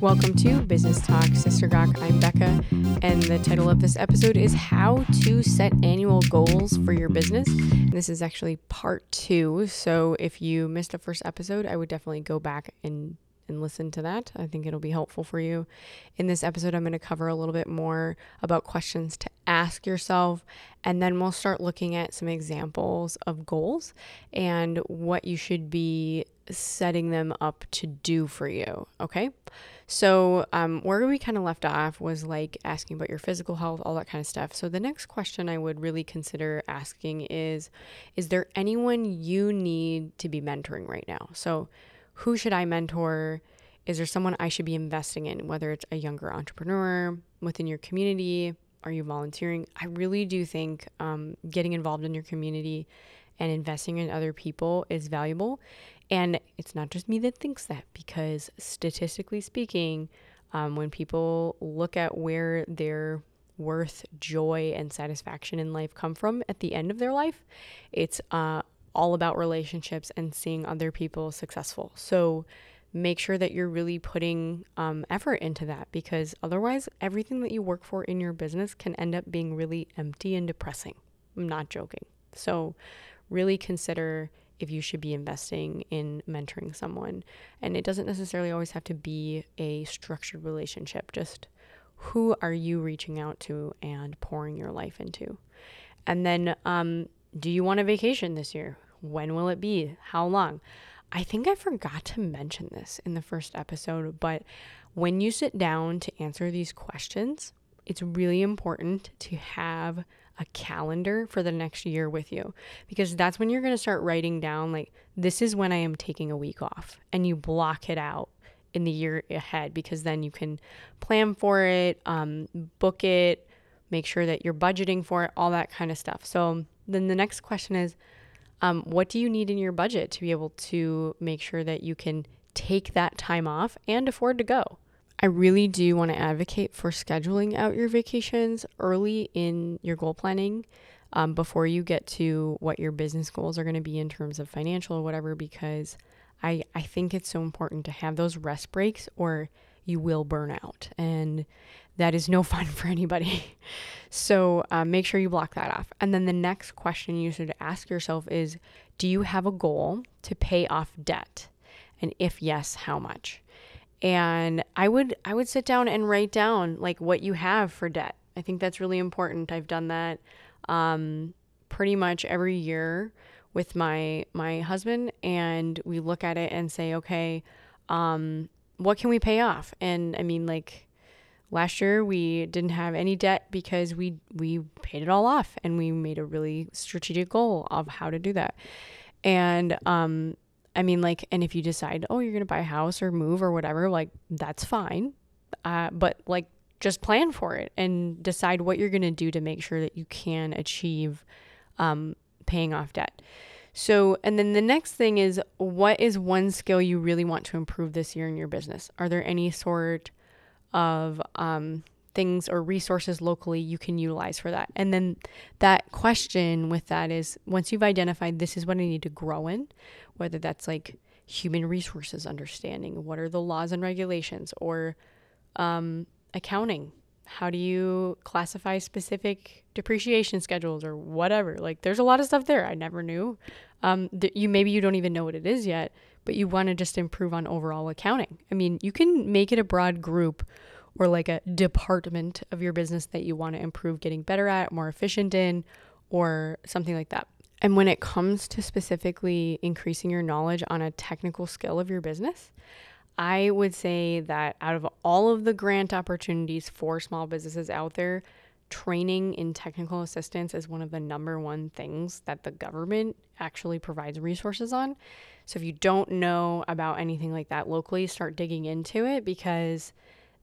Welcome to Business Talk Sister Gawk. I'm Becca, and the title of this episode is How to Set Annual Goals for Your Business. And this is actually part two. So if you missed the first episode, I would definitely go back and and listen to that. I think it'll be helpful for you. In this episode, I'm going to cover a little bit more about questions to ask yourself, and then we'll start looking at some examples of goals and what you should be setting them up to do for you. Okay. So, um, where we kind of left off was like asking about your physical health, all that kind of stuff. So, the next question I would really consider asking is Is there anyone you need to be mentoring right now? So, who should I mentor? Is there someone I should be investing in, whether it's a younger entrepreneur within your community? Are you volunteering? I really do think um, getting involved in your community and investing in other people is valuable. And it's not just me that thinks that, because statistically speaking, um, when people look at where their worth, joy, and satisfaction in life come from at the end of their life, it's uh, all about relationships and seeing other people successful. So make sure that you're really putting um, effort into that because otherwise, everything that you work for in your business can end up being really empty and depressing. I'm not joking. So, really consider if you should be investing in mentoring someone. And it doesn't necessarily always have to be a structured relationship, just who are you reaching out to and pouring your life into? And then, um, do you want a vacation this year? When will it be? How long? I think I forgot to mention this in the first episode, but when you sit down to answer these questions, it's really important to have a calendar for the next year with you because that's when you're going to start writing down like this is when I am taking a week off and you block it out in the year ahead because then you can plan for it, um, book it, make sure that you're budgeting for it, all that kind of stuff. So then the next question is um, what do you need in your budget to be able to make sure that you can take that time off and afford to go? I really do want to advocate for scheduling out your vacations early in your goal planning um, before you get to what your business goals are going to be in terms of financial or whatever, because I, I think it's so important to have those rest breaks or you will burn out. And that is no fun for anybody. so uh, make sure you block that off. And then the next question you should ask yourself is Do you have a goal to pay off debt? And if yes, how much? And i would i would sit down and write down like what you have for debt. I think that's really important. I've done that um, pretty much every year with my my husband and we look at it and say okay um, what can we pay off? And i mean like last year we didn't have any debt because we we paid it all off and we made a really strategic goal of how to do that. And um, I mean, like, and if you decide, oh, you're going to buy a house or move or whatever, like, that's fine. Uh, but, like, just plan for it and decide what you're going to do to make sure that you can achieve um, paying off debt. So, and then the next thing is what is one skill you really want to improve this year in your business? Are there any sort of um, things or resources locally you can utilize for that? And then that question with that is once you've identified this is what I need to grow in, whether that's like human resources understanding, what are the laws and regulations, or um, accounting. How do you classify specific depreciation schedules or whatever? Like, there's a lot of stuff there I never knew. Um, that you maybe you don't even know what it is yet, but you want to just improve on overall accounting. I mean, you can make it a broad group or like a department of your business that you want to improve getting better at, more efficient in, or something like that. And when it comes to specifically increasing your knowledge on a technical skill of your business, I would say that out of all of the grant opportunities for small businesses out there, training in technical assistance is one of the number one things that the government actually provides resources on. So if you don't know about anything like that locally, start digging into it because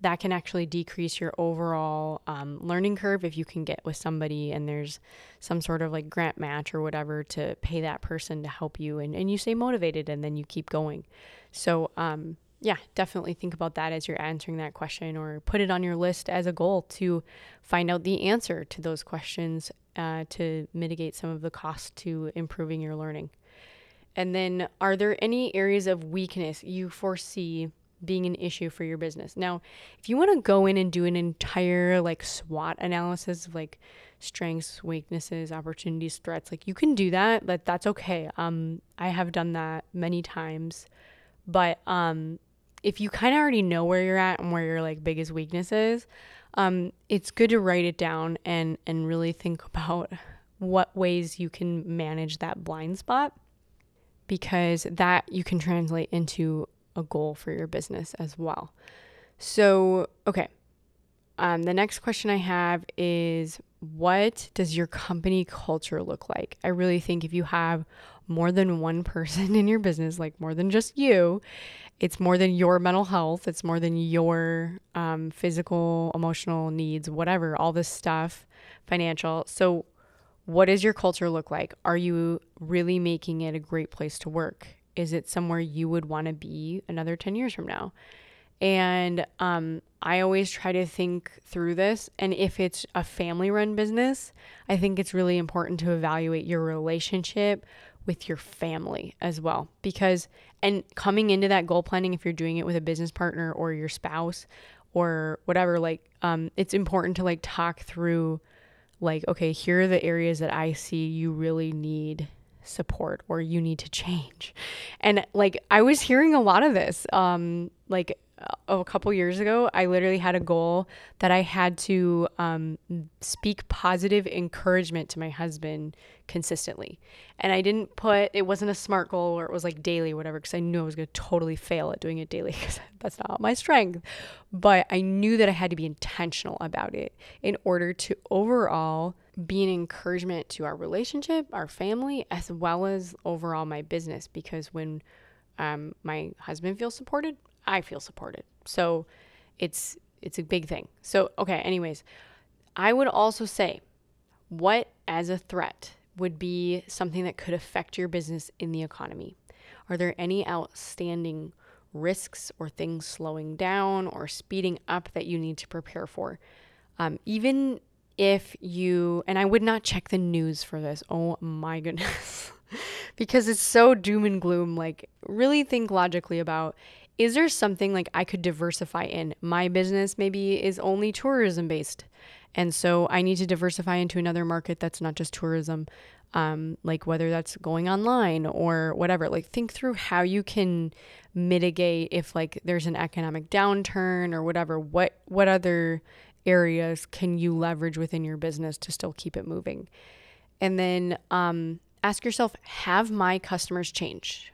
that can actually decrease your overall um, learning curve if you can get with somebody and there's some sort of like grant match or whatever to pay that person to help you and, and you stay motivated and then you keep going. So, um, yeah, definitely think about that as you're answering that question or put it on your list as a goal to find out the answer to those questions uh, to mitigate some of the cost to improving your learning. And then, are there any areas of weakness you foresee being an issue for your business. Now, if you want to go in and do an entire like SWOT analysis of like strengths, weaknesses, opportunities, threats, like you can do that, but that's okay. Um I have done that many times. But um if you kind of already know where you're at and where your like biggest weakness is, um it's good to write it down and and really think about what ways you can manage that blind spot because that you can translate into a goal for your business as well. So, okay. Um, the next question I have is what does your company culture look like? I really think if you have more than one person in your business, like more than just you, it's more than your mental health, it's more than your um, physical, emotional needs, whatever, all this stuff, financial. So, what does your culture look like? Are you really making it a great place to work? Is it somewhere you would want to be another 10 years from now? And um, I always try to think through this. And if it's a family run business, I think it's really important to evaluate your relationship with your family as well. Because, and coming into that goal planning, if you're doing it with a business partner or your spouse or whatever, like, um, it's important to like talk through like, okay, here are the areas that I see you really need support or you need to change. And like I was hearing a lot of this um like a couple years ago, I literally had a goal that I had to um, speak positive encouragement to my husband consistently. And I didn't put, it wasn't a smart goal or it was like daily, or whatever, because I knew I was going to totally fail at doing it daily because that's not my strength. But I knew that I had to be intentional about it in order to overall be an encouragement to our relationship, our family, as well as overall my business. Because when um, my husband feels supported, I feel supported. So it's it's a big thing. So okay, anyways, I would also say what as a threat would be something that could affect your business in the economy. Are there any outstanding risks or things slowing down or speeding up that you need to prepare for? Um, even if you, and I would not check the news for this. Oh my goodness. because it's so doom and gloom. Like, really think logically about is there something like I could diversify in? My business maybe is only tourism based. And so I need to diversify into another market that's not just tourism, um, like whether that's going online or whatever. Like think through how you can mitigate if like there's an economic downturn or whatever. What what other areas can you leverage within your business to still keep it moving? And then um, ask yourself, have my customers changed?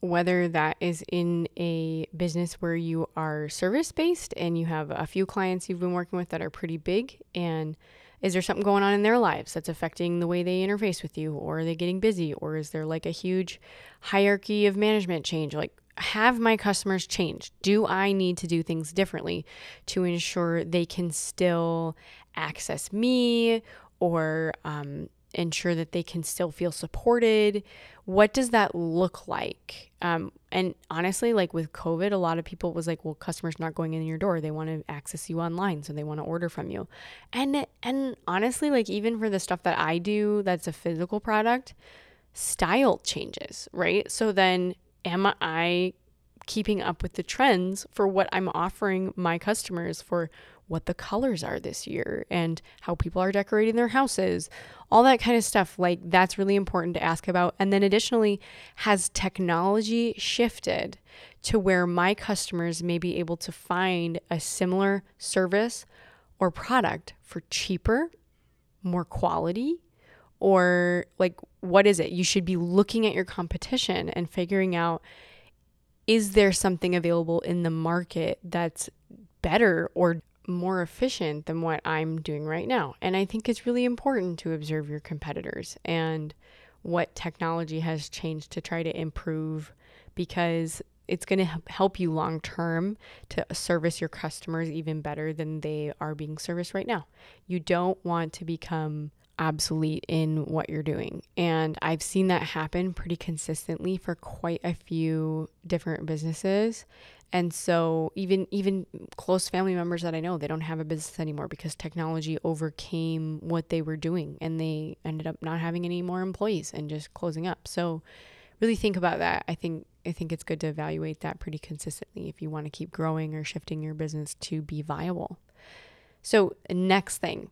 whether that is in a business where you are service based and you have a few clients you've been working with that are pretty big and is there something going on in their lives that's affecting the way they interface with you? Or are they getting busy? Or is there like a huge hierarchy of management change? Like have my customers changed? Do i need to do things differently to ensure they can still access me or um, ensure that they can still feel supported what does that look like? Um, and honestly like with covid a lot of people was like well customers not going in your door. They want to access you online so they want to order from you. And and honestly like even for the stuff that i do that's a physical product style changes right? So then am i keeping up with the trends for what i'm offering my customers for what the colors are this year and how people are decorating their houses, all that kind of stuff. Like, that's really important to ask about. And then, additionally, has technology shifted to where my customers may be able to find a similar service or product for cheaper, more quality? Or, like, what is it? You should be looking at your competition and figuring out is there something available in the market that's better or more efficient than what I'm doing right now. And I think it's really important to observe your competitors and what technology has changed to try to improve because it's going to help you long term to service your customers even better than they are being serviced right now. You don't want to become obsolete in what you're doing. And I've seen that happen pretty consistently for quite a few different businesses. And so even even close family members that I know, they don't have a business anymore because technology overcame what they were doing and they ended up not having any more employees and just closing up. So really think about that. I think I think it's good to evaluate that pretty consistently if you want to keep growing or shifting your business to be viable. So, next thing,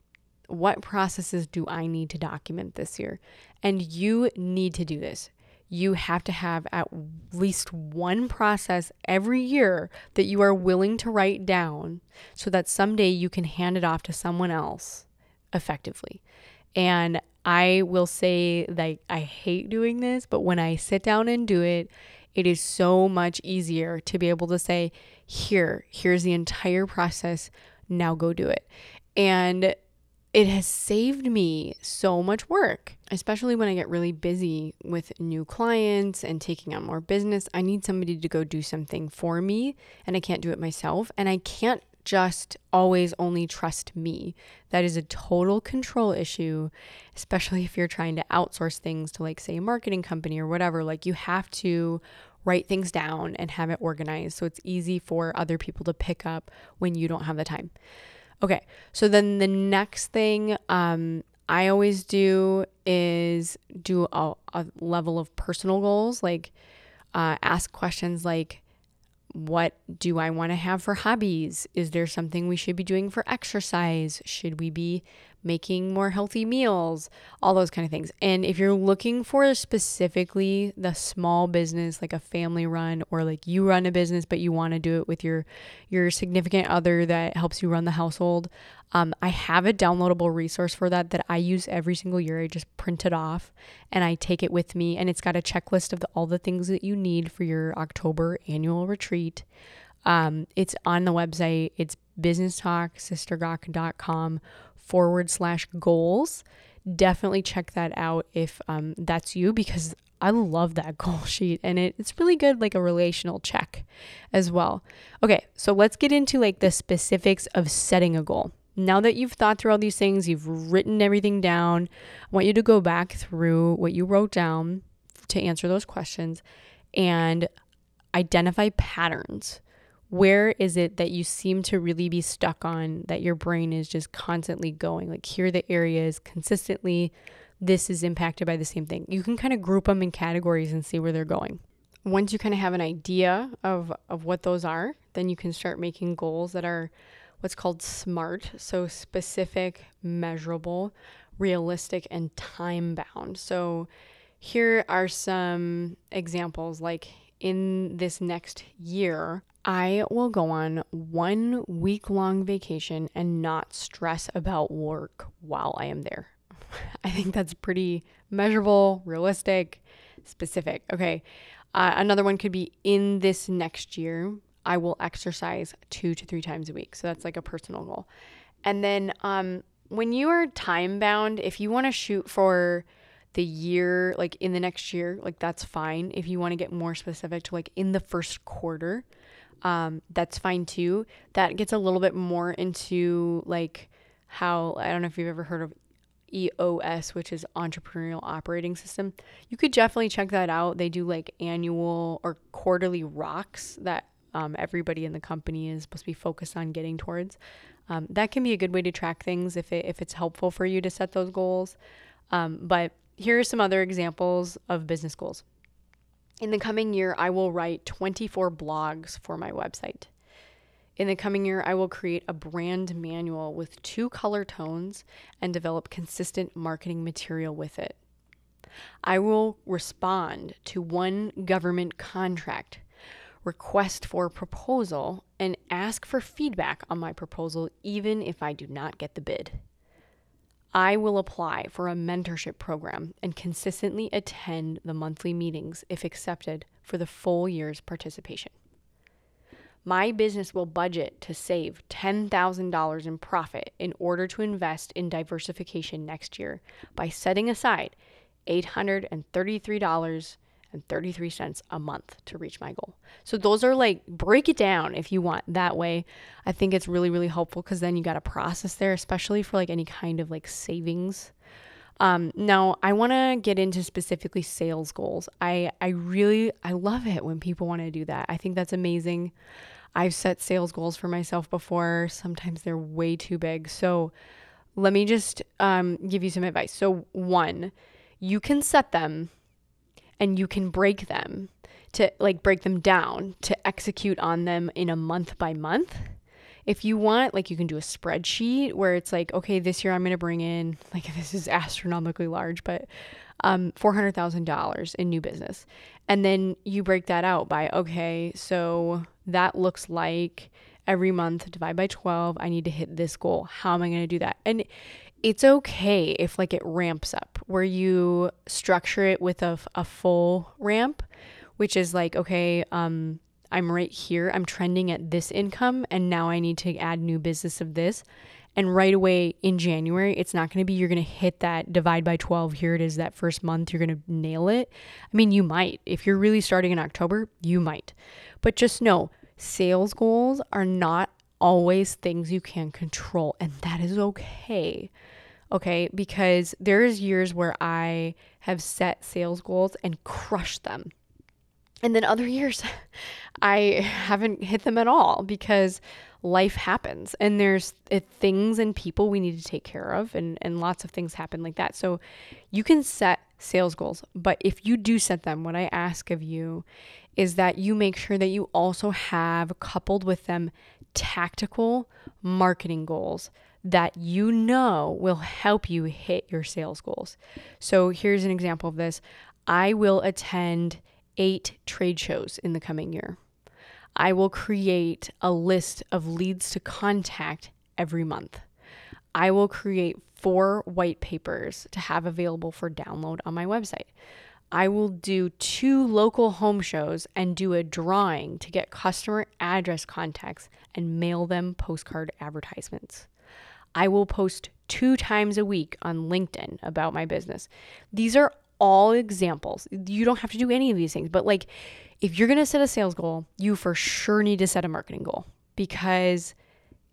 what processes do I need to document this year? And you need to do this. You have to have at least one process every year that you are willing to write down so that someday you can hand it off to someone else effectively. And I will say that I hate doing this, but when I sit down and do it, it is so much easier to be able to say, here, here's the entire process. Now go do it. And it has saved me so much work, especially when I get really busy with new clients and taking on more business. I need somebody to go do something for me, and I can't do it myself. And I can't just always only trust me. That is a total control issue, especially if you're trying to outsource things to, like, say, a marketing company or whatever. Like, you have to write things down and have it organized so it's easy for other people to pick up when you don't have the time. Okay, so then the next thing um, I always do is do a, a level of personal goals, like uh, ask questions like, what do I want to have for hobbies? Is there something we should be doing for exercise? Should we be making more healthy meals? All those kind of things. And if you're looking for specifically the small business, like a family run or like you run a business but you want to do it with your your significant other that helps you run the household, um, I have a downloadable resource for that that I use every single year. I just print it off and I take it with me, and it's got a checklist of the, all the things that you need for your October annual retreat. Um, it's on the website. It's businesstalksistergawk.com forward slash goals. Definitely check that out if um, that's you because I love that goal sheet and it, it's really good, like a relational check as well. Okay, so let's get into like the specifics of setting a goal. Now that you've thought through all these things, you've written everything down, I want you to go back through what you wrote down to answer those questions and identify patterns. Where is it that you seem to really be stuck on that your brain is just constantly going? Like, here the areas consistently, this is impacted by the same thing. You can kind of group them in categories and see where they're going. Once you kind of have an idea of, of what those are, then you can start making goals that are what's called SMART. So specific, measurable, realistic, and time bound. So here are some examples like in this next year, I will go on one week long vacation and not stress about work while I am there. I think that's pretty measurable, realistic, specific. Okay. Uh, another one could be in this next year, I will exercise two to three times a week. So that's like a personal goal. And then um, when you are time bound, if you want to shoot for the year, like in the next year, like that's fine. If you want to get more specific to like in the first quarter, um, that's fine too. That gets a little bit more into like how I don't know if you've ever heard of EOS, which is Entrepreneurial Operating System. You could definitely check that out. They do like annual or quarterly rocks that um, everybody in the company is supposed to be focused on getting towards. Um, that can be a good way to track things if, it, if it's helpful for you to set those goals. Um, but here are some other examples of business goals. In the coming year, I will write 24 blogs for my website. In the coming year, I will create a brand manual with two color tones and develop consistent marketing material with it. I will respond to one government contract request for proposal, and ask for feedback on my proposal even if I do not get the bid. I will apply for a mentorship program and consistently attend the monthly meetings if accepted for the full year's participation. My business will budget to save $10,000 in profit in order to invest in diversification next year by setting aside $833 and 33 cents a month to reach my goal. So those are like break it down if you want that way. I think it's really really helpful cuz then you got a process there especially for like any kind of like savings. Um, now I want to get into specifically sales goals. I I really I love it when people want to do that. I think that's amazing. I've set sales goals for myself before. Sometimes they're way too big. So let me just um, give you some advice. So one, you can set them and you can break them to like break them down to execute on them in a month by month. If you want, like, you can do a spreadsheet where it's like, okay, this year I'm going to bring in, like, this is astronomically large, but um, $400,000 in new business. And then you break that out by, okay, so that looks like every month divide by 12 i need to hit this goal how am i going to do that and it's okay if like it ramps up where you structure it with a, a full ramp which is like okay um i'm right here i'm trending at this income and now i need to add new business of this and right away in January, it's not going to be you're going to hit that divide by 12. Here it is that first month, you're going to nail it. I mean, you might. If you're really starting in October, you might. But just know sales goals are not always things you can control, and that is okay. Okay, because there's years where I have set sales goals and crushed them. And then other years I haven't hit them at all because life happens and there's uh, things and people we need to take care of and, and lots of things happen like that. So you can set sales goals, but if you do set them, what I ask of you is that you make sure that you also have coupled with them tactical marketing goals that you know will help you hit your sales goals. So here's an example of this I will attend eight trade shows in the coming year. I will create a list of leads to contact every month. I will create four white papers to have available for download on my website. I will do two local home shows and do a drawing to get customer address contacts and mail them postcard advertisements. I will post two times a week on LinkedIn about my business. These are all examples. You don't have to do any of these things, but like if you're going to set a sales goal, you for sure need to set a marketing goal because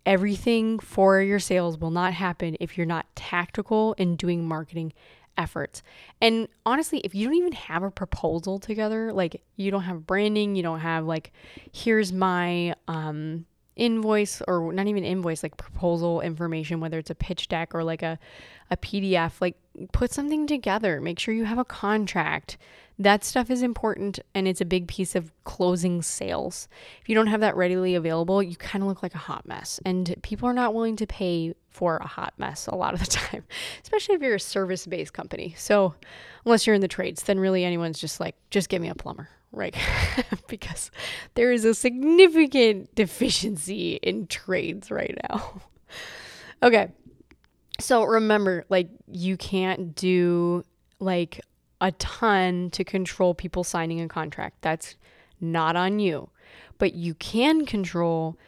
everything for your sales will not happen if you're not tactical in doing marketing efforts. And honestly, if you don't even have a proposal together, like you don't have branding, you don't have like here's my um invoice or not even invoice like proposal information whether it's a pitch deck or like a a PDF like put something together make sure you have a contract that stuff is important and it's a big piece of closing sales. If you don't have that readily available, you kind of look like a hot mess. And people are not willing to pay for a hot mess a lot of the time, especially if you're a service based company. So, unless you're in the trades, then really anyone's just like, just give me a plumber, right? because there is a significant deficiency in trades right now. okay. So remember, like, you can't do like a ton to control people signing a contract. That's not on you. But you can control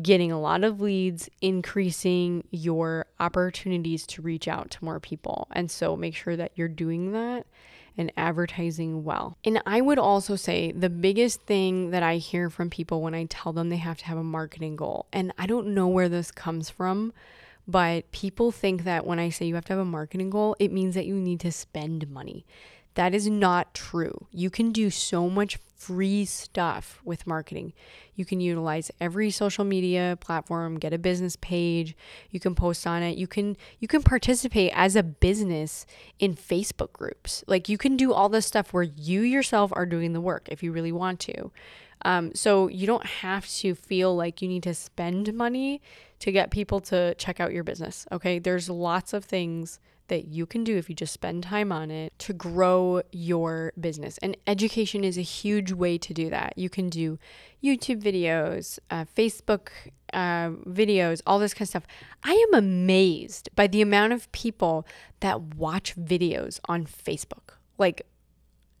getting a lot of leads, increasing your opportunities to reach out to more people. And so make sure that you're doing that and advertising well. And I would also say the biggest thing that I hear from people when I tell them they have to have a marketing goal, and I don't know where this comes from, but people think that when I say you have to have a marketing goal, it means that you need to spend money. That is not true. You can do so much free stuff with marketing. You can utilize every social media platform, get a business page, you can post on it. You can you can participate as a business in Facebook groups. Like you can do all this stuff where you yourself are doing the work if you really want to. Um, so you don't have to feel like you need to spend money to get people to check out your business. Okay. There's lots of things that you can do if you just spend time on it to grow your business. And education is a huge way to do that. You can do YouTube videos, uh, Facebook uh, videos, all this kind of stuff. I am amazed by the amount of people that watch videos on Facebook. Like,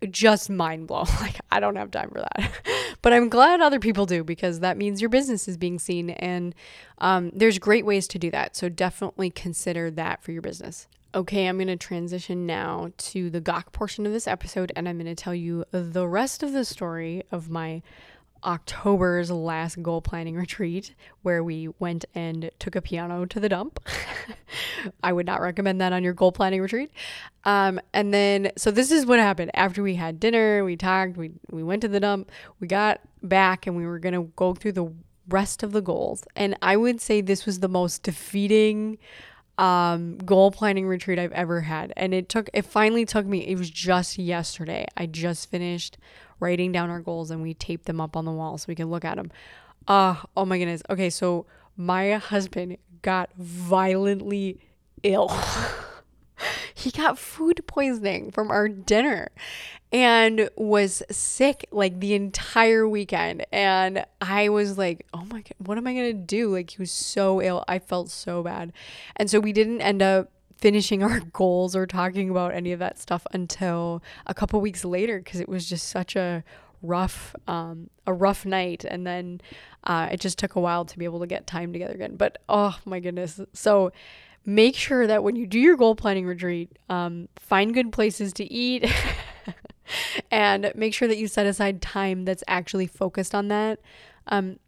just mind blown. Like, I don't have time for that. but I'm glad other people do because that means your business is being seen. And um, there's great ways to do that. So definitely consider that for your business. Okay, I'm going to transition now to the Gawk portion of this episode, and I'm going to tell you the rest of the story of my October's last goal planning retreat, where we went and took a piano to the dump. I would not recommend that on your goal planning retreat. Um, and then, so this is what happened after we had dinner, we talked, we, we went to the dump, we got back, and we were going to go through the rest of the goals. And I would say this was the most defeating um, goal planning retreat I've ever had. And it took, it finally took me, it was just yesterday. I just finished writing down our goals and we tape them up on the wall so we can look at them. Uh, oh my goodness. Okay, so my husband got violently ill. he got food poisoning from our dinner and was sick like the entire weekend. And I was like, oh my God, what am I going to do? Like, he was so ill. I felt so bad. And so we didn't end up finishing our goals or talking about any of that stuff until a couple weeks later because it was just such a rough um, a rough night. And then uh, it just took a while to be able to get time together again. But oh my goodness. So make sure that when you do your goal planning retreat um, find good places to eat and make sure that you set aside time that's actually focused on that. Um,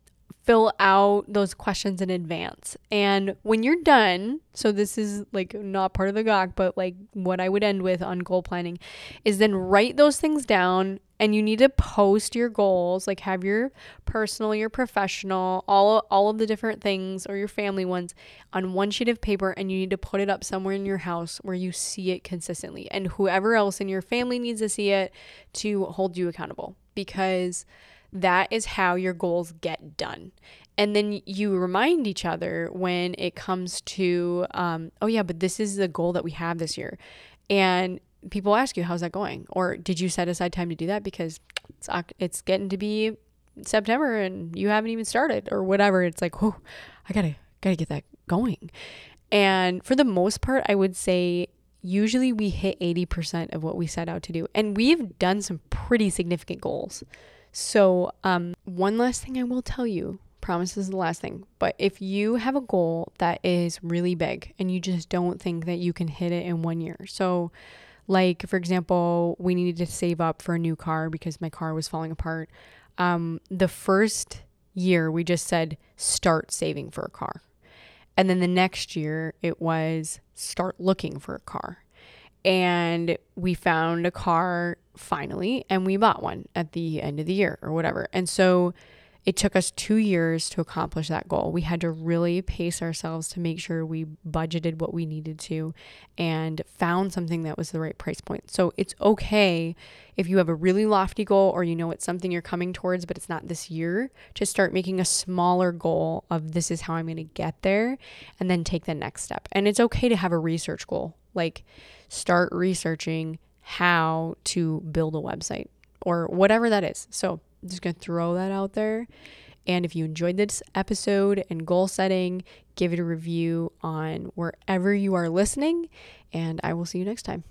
fill out those questions in advance. And when you're done, so this is like not part of the Gawk, but like what I would end with on goal planning is then write those things down and you need to post your goals, like have your personal, your professional, all all of the different things or your family ones on one sheet of paper and you need to put it up somewhere in your house where you see it consistently and whoever else in your family needs to see it to hold you accountable because that is how your goals get done. And then you remind each other when it comes to, um, oh, yeah, but this is the goal that we have this year. And people ask you, how's that going? Or did you set aside time to do that? Because it's, it's getting to be September and you haven't even started or whatever. It's like, oh, I gotta, gotta get that going. And for the most part, I would say usually we hit 80% of what we set out to do. And we've done some pretty significant goals. So, um, one last thing I will tell you promise is the last thing. But if you have a goal that is really big and you just don't think that you can hit it in one year, so like for example, we needed to save up for a new car because my car was falling apart. Um, the first year we just said start saving for a car, and then the next year it was start looking for a car and we found a car finally and we bought one at the end of the year or whatever. And so it took us two years to accomplish that goal. We had to really pace ourselves to make sure we budgeted what we needed to and found something that was the right price point. So it's okay if you have a really lofty goal or you know it's something you're coming towards, but it's not this year, to start making a smaller goal of this is how I'm going to get there and then take the next step. And it's okay to have a research goal. Like, start researching how to build a website or whatever that is. So I'm just going to throw that out there. And if you enjoyed this episode and goal setting, give it a review on wherever you are listening. And I will see you next time.